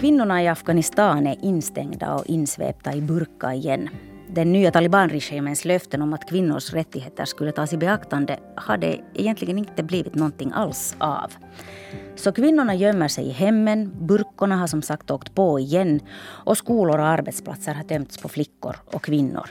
Kvinnorna i Afghanistan är instängda och insvepta i burka igen. Den nya talibanregimens löften om att kvinnors rättigheter skulle tas i beaktande hade egentligen inte blivit någonting alls av. Så kvinnorna gömmer sig i hemmen, burkorna har som sagt åkt på igen och skolor och arbetsplatser har tömts på flickor och kvinnor.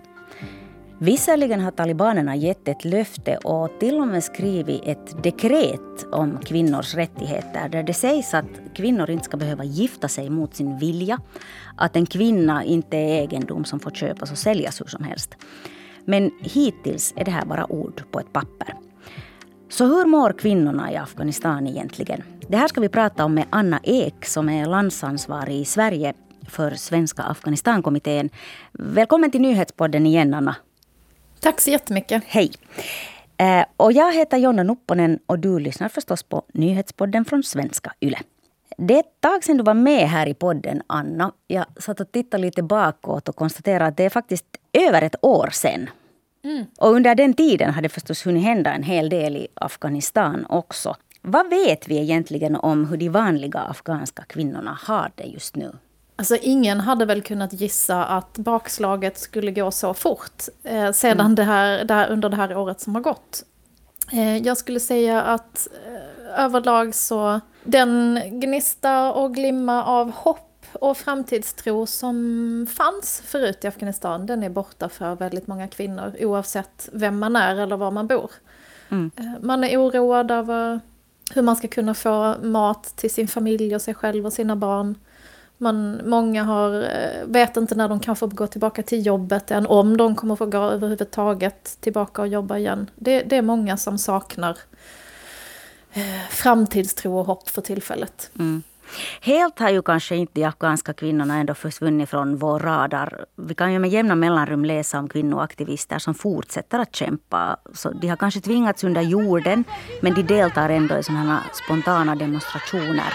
Visserligen har talibanerna gett ett löfte och till och med skrivit ett dekret om kvinnors rättigheter där det sägs att kvinnor inte ska behöva gifta sig mot sin vilja, att en kvinna inte är egendom som får köpas och säljas hur som helst. Men hittills är det här bara ord på ett papper. Så hur mår kvinnorna i Afghanistan egentligen? Det här ska vi prata om med Anna Ek som är landsansvarig i Sverige för Svenska Afghanistankommittén. Välkommen till Nyhetspodden igen Anna. Tack så jättemycket. Hej. Eh, och jag heter Jonna Nupponen och du lyssnar förstås på Nyhetspodden från Svenska Yle. Det är ett tag sedan du var med här i podden, Anna. Jag satt och tittade lite bakåt och konstaterade att det är faktiskt över ett år sedan. Mm. Och under den tiden har det förstås hunnit hända en hel del i Afghanistan också. Vad vet vi egentligen om hur de vanliga afghanska kvinnorna har det just nu? Alltså ingen hade väl kunnat gissa att bakslaget skulle gå så fort eh, sedan mm. det här, det här, under det här året som har gått. Eh, jag skulle säga att eh, överlag så den gnista och glimma av hopp och framtidstro som fanns förut i Afghanistan, den är borta för väldigt många kvinnor oavsett vem man är eller var man bor. Mm. Eh, man är oroad över hur man ska kunna få mat till sin familj och sig själv och sina barn. Man, många har, eh, vet inte när de kan få gå tillbaka till jobbet än, om de kommer få gå överhuvudtaget tillbaka och jobba igen. Det, det är många som saknar eh, framtidstro och hopp för tillfället. Mm. Helt har ju kanske inte de afghanska kvinnorna ändå försvunnit från vår radar. Vi kan ju med jämna mellanrum läsa om kvinnoaktivister som fortsätter att kämpa. Så de har kanske tvingats under jorden, men de deltar ändå i sådana spontana demonstrationer.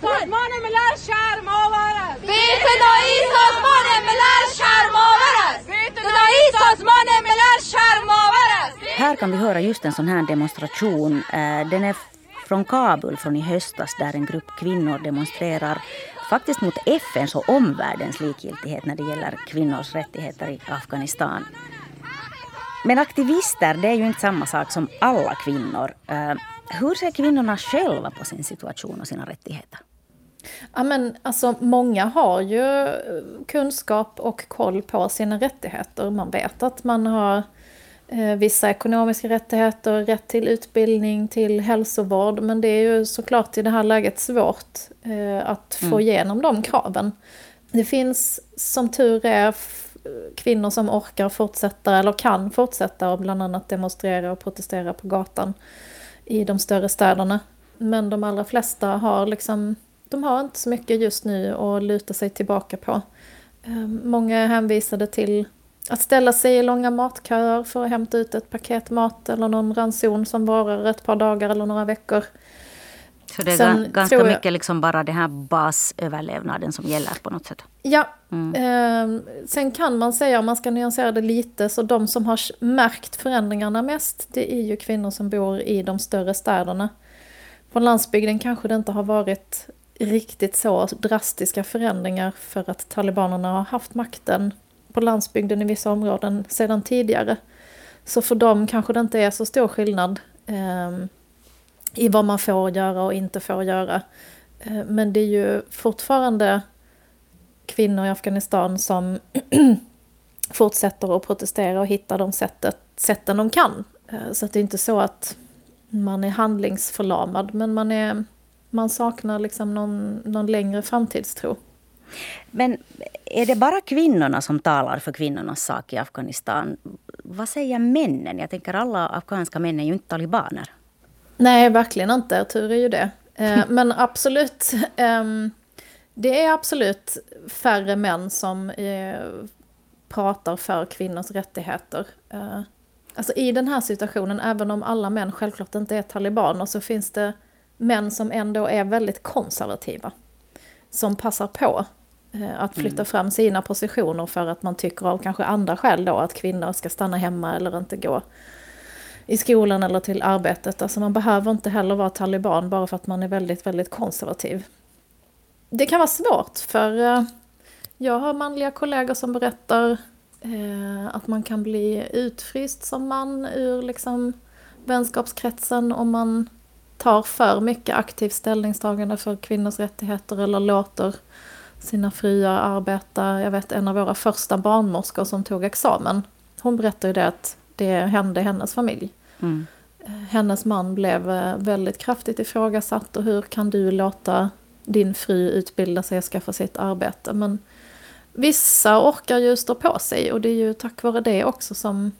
سازمان ملل شرم آور است بی‌اعتنایی سازمان ملل شرم آور است بی‌اعتنایی سازمان ملل شرم آور است Här kan vi höra just en sån här demonstration. Eh, den är från Kabul från i höstas där en grupp kvinnor demonstrerar faktiskt mot FNs och omvärldens likgiltighet när det gäller kvinnors rättigheter i Afghanistan. Men aktivister, det är ju inte samma sak som alla kvinnor. Eh, hur ser kvinnorna själva på sin situation och sina rättigheter? Ja, men alltså, många har ju kunskap och koll på sina rättigheter. Man vet att man har eh, vissa ekonomiska rättigheter, rätt till utbildning, till hälsovård. Men det är ju såklart i det här läget svårt eh, att få mm. igenom de kraven. Det finns som tur är kvinnor som orkar fortsätta eller kan fortsätta och bland annat demonstrera och protestera på gatan i de större städerna. Men de allra flesta har liksom de har inte så mycket just nu att luta sig tillbaka på. Ehm, många är hänvisade till att ställa sig i långa matköer för att hämta ut ett paket mat eller någon ranson som varar ett par dagar eller några veckor. Så det är Sen ganska jag, mycket liksom bara den här basöverlevnaden som gäller på något sätt? Ja. Mm. Eh, sen kan man säga, om man ska nyansera det lite, så de som har märkt förändringarna mest, det är ju kvinnor som bor i de större städerna. På landsbygden kanske det inte har varit riktigt så drastiska förändringar för att talibanerna har haft makten på landsbygden i vissa områden sedan tidigare. Så för dem kanske det inte är så stor skillnad eh, i vad man får göra och inte får göra. Eh, men det är ju fortfarande kvinnor i Afghanistan som fortsätter att protestera och hitta de sättet, sätten de kan. Eh, så att det är inte så att man är handlingsförlamad, men man är man saknar liksom någon, någon längre framtidstro. Men är det bara kvinnorna som talar för kvinnornas sak i Afghanistan? Vad säger männen? Jag tänker alla afghanska män är ju inte talibaner. Nej, verkligen inte. Tur är ju det. Eh, men absolut, ehm, det är absolut färre män som eh, pratar för kvinnors rättigheter. Eh, alltså i den här situationen, även om alla män självklart inte är talibaner, så finns det män som ändå är väldigt konservativa. Som passar på eh, att flytta mm. fram sina positioner för att man tycker av kanske andra skäl då att kvinnor ska stanna hemma eller inte gå i skolan eller till arbetet. Alltså man behöver inte heller vara taliban bara för att man är väldigt, väldigt konservativ. Det kan vara svårt för eh, jag har manliga kollegor som berättar eh, att man kan bli utfryst som man ur liksom vänskapskretsen om man tar för mycket aktivt ställningstagande för kvinnors rättigheter eller låter sina fruar arbeta. Jag vet en av våra första barnmorskor som tog examen. Hon berättade ju det att det hände i hennes familj. Mm. Hennes man blev eh, väldigt kraftigt ifrågasatt och hur kan du låta din fru utbilda sig och skaffa sig ett arbete? Men vissa orkar ju stå på sig och det är ju tack vare det också som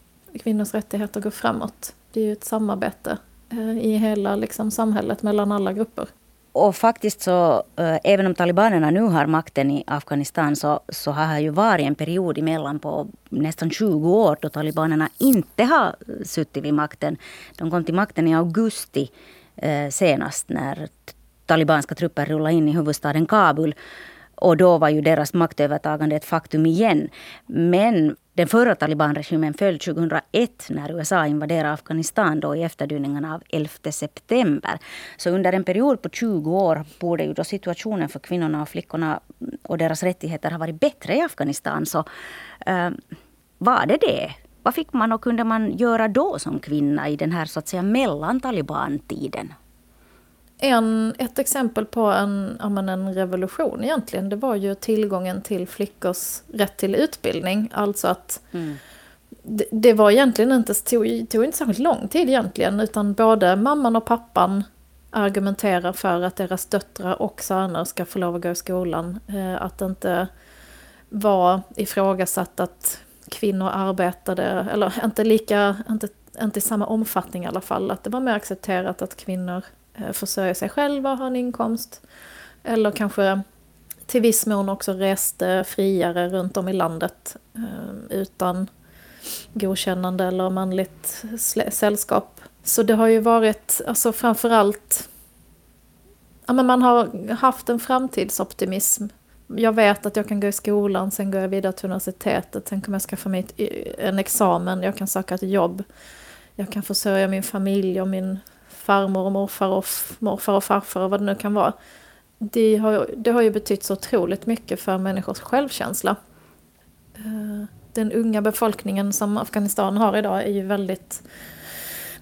kvinnors rättigheter går framåt. Det är ju ett samarbete Eh, i hela liksom, samhället mellan alla grupper. Och faktiskt så, eh, även om talibanerna nu har makten i Afghanistan så, så har det ju varit en period emellan på nästan 20 år då talibanerna inte har suttit vid makten. De kom till makten i augusti eh, senast när talibanska trupper rullade in i huvudstaden Kabul. Och då var ju deras maktövertagande ett faktum igen. Men den förra talibanregimen föll 2001 när USA invaderade Afghanistan då i efterdyningarna av 11 september. Så under en period på 20 år borde ju då situationen för kvinnorna och flickorna och deras rättigheter ha varit bättre i Afghanistan. Så uh, var det det? Vad fick man och kunde man göra då som kvinna i den här så att säga mellantalibantiden? En, ett exempel på en, ja, en revolution egentligen, det var ju tillgången till flickors rätt till utbildning. Alltså att mm. det, det, var egentligen inte, tog, tog inte särskilt lång tid egentligen, utan både mamman och pappan argumenterar för att deras döttrar och söner ska få lov att gå i skolan. Eh, att det inte var ifrågasatt att kvinnor arbetade, eller inte lika, inte, inte i samma omfattning i alla fall, att det var mer accepterat att kvinnor Eh, försörja sig själva, ha en inkomst. Eller kanske till viss mån också reste eh, friare runt om i landet eh, utan godkännande eller manligt sällskap. Så det har ju varit, alltså framförallt, ja men man har haft en framtidsoptimism. Jag vet att jag kan gå i skolan, sen går jag vidare till universitetet, sen kommer jag skaffa mig en examen, jag kan söka ett jobb. Jag kan försörja min familj och min farmor och morfar och morfar och farfar och vad det nu kan vara. Det har, det har ju betytt så otroligt mycket för människors självkänsla. Eh, den unga befolkningen som Afghanistan har idag är ju väldigt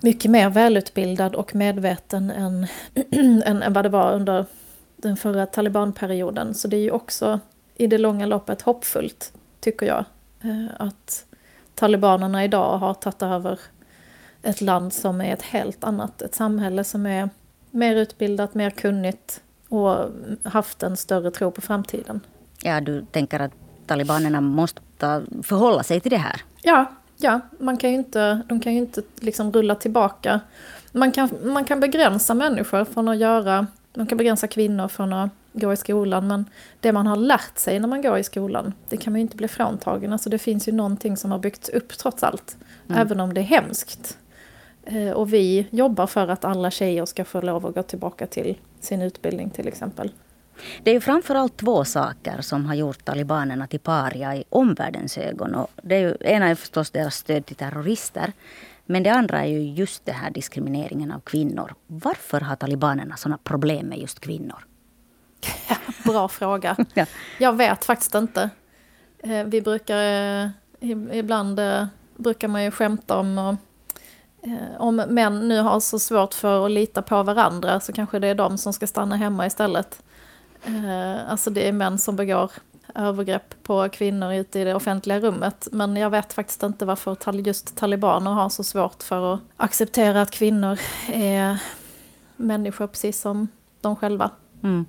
mycket mer välutbildad och medveten än, än, än vad det var under den förra talibanperioden. Så det är ju också i det långa loppet hoppfullt, tycker jag, eh, att talibanerna idag har tagit över ett land som är ett helt annat, ett samhälle som är mer utbildat, mer kunnigt och haft en större tro på framtiden. Ja, du tänker att talibanerna måste förhålla sig till det här? Ja, ja man kan ju inte, de kan ju inte liksom rulla tillbaka. Man kan, man kan begränsa människor från att göra, man kan begränsa kvinnor från att gå i skolan, men det man har lärt sig när man går i skolan, det kan man ju inte bli fråntagen. Alltså det finns ju någonting som har byggts upp trots allt, mm. även om det är hemskt. Eh, och vi jobbar för att alla tjejer ska få lov att gå tillbaka till sin utbildning till exempel. Det är ju framförallt två saker som har gjort talibanerna till paria i omvärldens ögon. Och det är ju, ena är förstås deras stöd till terrorister. Men det andra är ju just det här diskrimineringen av kvinnor. Varför har talibanerna sådana problem med just kvinnor? Bra fråga. ja. Jag vet faktiskt inte. Eh, vi brukar, eh, ibland brukar man ju skämta om Eh, om män nu har så svårt för att lita på varandra så kanske det är de som ska stanna hemma istället. Eh, alltså det är män som begår övergrepp på kvinnor ute i det offentliga rummet. Men jag vet faktiskt inte varför just talibaner har så svårt för att acceptera att kvinnor är människor precis som de själva. Mm.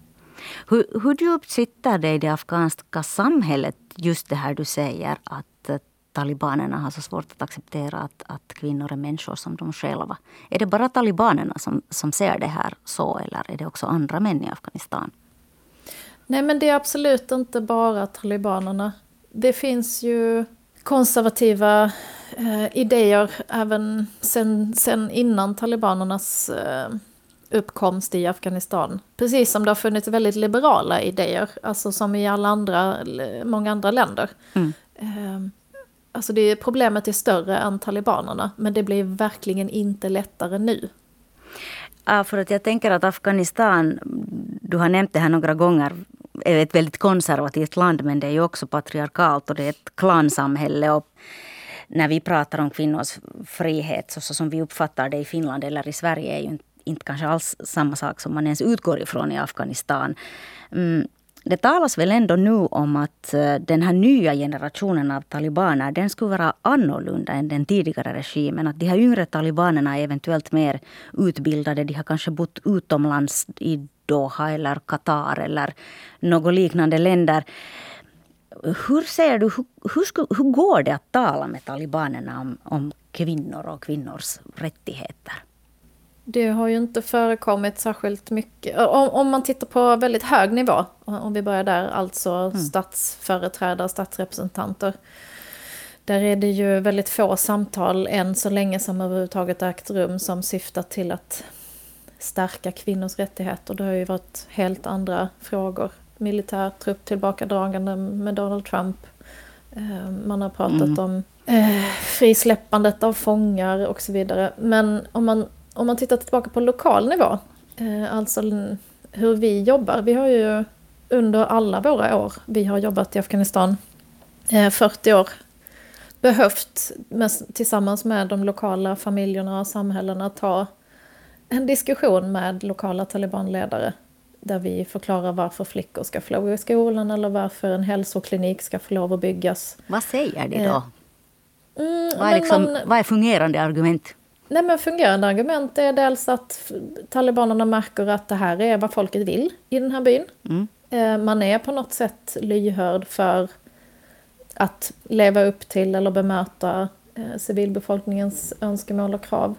Hur, hur djupt sitter det i det afghanska samhället just det här du säger att talibanerna har så svårt att acceptera att, att kvinnor är människor som de själva. Är det bara talibanerna som, som ser det här så eller är det också andra män i Afghanistan? Nej men det är absolut inte bara talibanerna. Det finns ju konservativa eh, idéer även sen, sen innan talibanernas eh, uppkomst i Afghanistan. Precis som det har funnits väldigt liberala idéer, alltså som i alla andra, många andra länder. Mm. Eh, Alltså det, problemet är större än talibanerna, men det blir verkligen inte lättare nu. Ja, för att jag tänker att Afghanistan, du har nämnt det här några gånger, är ett väldigt konservativt land men det är ju också patriarkalt och det är ett klansamhälle. Och när vi pratar om kvinnors frihet så, så som vi uppfattar det i Finland eller i Sverige är ju inte kanske alls samma sak som man ens utgår ifrån i Afghanistan. Mm, det talas väl ändå nu om att eh, den här nya generationen av talibaner den skulle vara annorlunda än den tidigare regimen. Att de här yngre talibanerna är eventuellt mer utbildade. De har kanske bott utomlands i Doha eller Qatar eller något liknande länder. Hur ser du, hur, hur, hur går det att tala med talibanerna om, om kvinnor och kvinnors rättigheter? Det har ju inte förekommit särskilt mycket. Om, om, man tittar på väldigt hög nivå, om vi börjar där, alltså mm. statsföreträdare, statsrepresentanter. Där är det ju väldigt få samtal än så länge som överhuvudtaget ägt rum som syftar till att stärka kvinnors rättigheter. Det har ju varit helt andra frågor. Militärtrupp tillbakadragande med Donald Trump. Eh, man har pratat mm. om eh, frisläppandet av fångar och så vidare. Men om man om man tittar tillbaka på lokal nivå, eh, alltså hur vi jobbar. Vi har ju under alla våra år vi har jobbat i Afghanistan, 40 eh, år, behövt tillsammans med de lokala familjerna och samhällena ta en diskussion med lokala talibanledare där vi förklarar varför flickor ska få lov i skolan eller varför en hälsoklinik ska få lov att byggas. Vad säger de då? Eh, mm, vad, är liksom, man, vad är fungerande argument? Nej, men fungerande argument är dels att talibanerna märker att det här är vad folket vill i den här byn. Mm. Eh, man är på något sätt lyhörd för att leva upp till eller bemöta eh, civilbefolkningens önskemål och krav.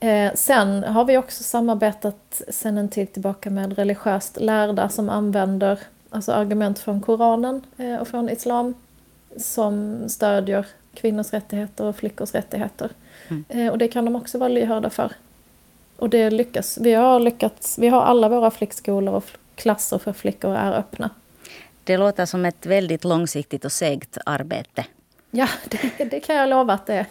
Eh, sen har vi också samarbetat sen en tid tillbaka med religiöst lärda som använder alltså argument från Koranen och från Islam som stödjer kvinnors rättigheter och flickors rättigheter. Mm. Eh, och det kan de också vara lyhörda för. Och det lyckas. Vi har lyckats. Vi har alla våra flickskolor och klasser för flickor är öppna. Det låter som ett väldigt långsiktigt och segt arbete. Ja, det, det kan jag lova att det är.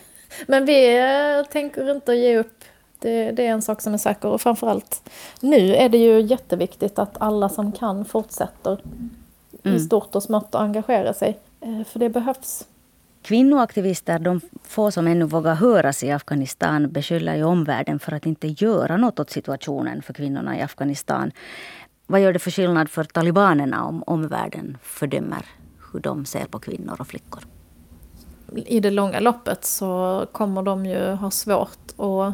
Men vi eh, tänker inte ge upp. Det, det, är en sak som är säker. Och framförallt nu är det ju jätteviktigt att alla som kan fortsätter mm. i stort och smått att engagera sig. Eh, för det behövs. Kvinnoaktivister, de få som ännu vågar höras i Afghanistan, beskyller ju omvärlden för att inte göra något åt situationen för kvinnorna i Afghanistan. Vad gör det för skillnad för talibanerna om omvärlden fördömer hur de ser på kvinnor och flickor? I det långa loppet så kommer de ju ha svårt att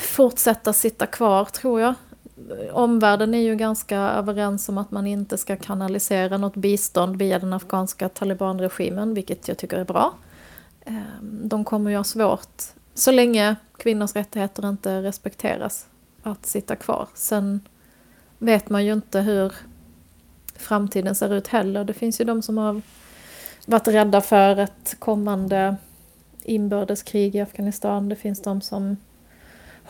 fortsätta sitta kvar, tror jag omvärlden är ju ganska överens om att man inte ska kanalisera något bistånd via den afghanska talibanregimen, vilket jag tycker är bra. Ehm, de kommer ju ha svårt, så länge kvinnors rättigheter inte respekteras, att sitta kvar. Sen vet man ju inte hur framtiden ser ut heller. Det finns ju de som har varit rädda för ett kommande inbördeskrig i Afghanistan. Det finns de som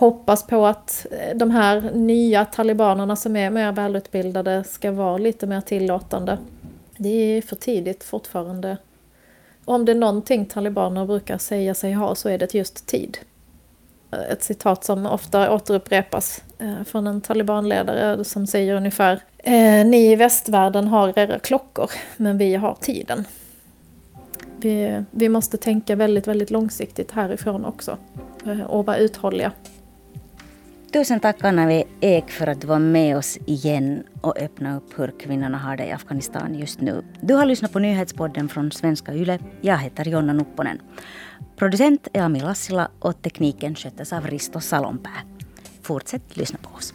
hoppas på att eh, de här nya talibanerna som är mer välutbildade ska vara lite mer tillåtande. Det är för tidigt fortfarande. Om det är någonting talibaner brukar säga sig ha så är det just tid. Eh, ett citat som ofta återupprepas eh, från en talibanledare som säger ungefär Ni i västvärlden har era klockor, men vi har tiden. Vi, vi måste tänka väldigt, väldigt långsiktigt härifrån också och vara uthålliga. Tusen tack Anna-Vi Ek för att du var med oss igen och öppnade upp hur kvinnorna har det i Afghanistan just nu. Du har lyssnat på nyhetspodden från Svenska Yle. Jag heter Jonna Nupponen. Producent är Ami Lassila och tekniken sköttes av Risto Salonpää. Fortsätt lyssna på oss.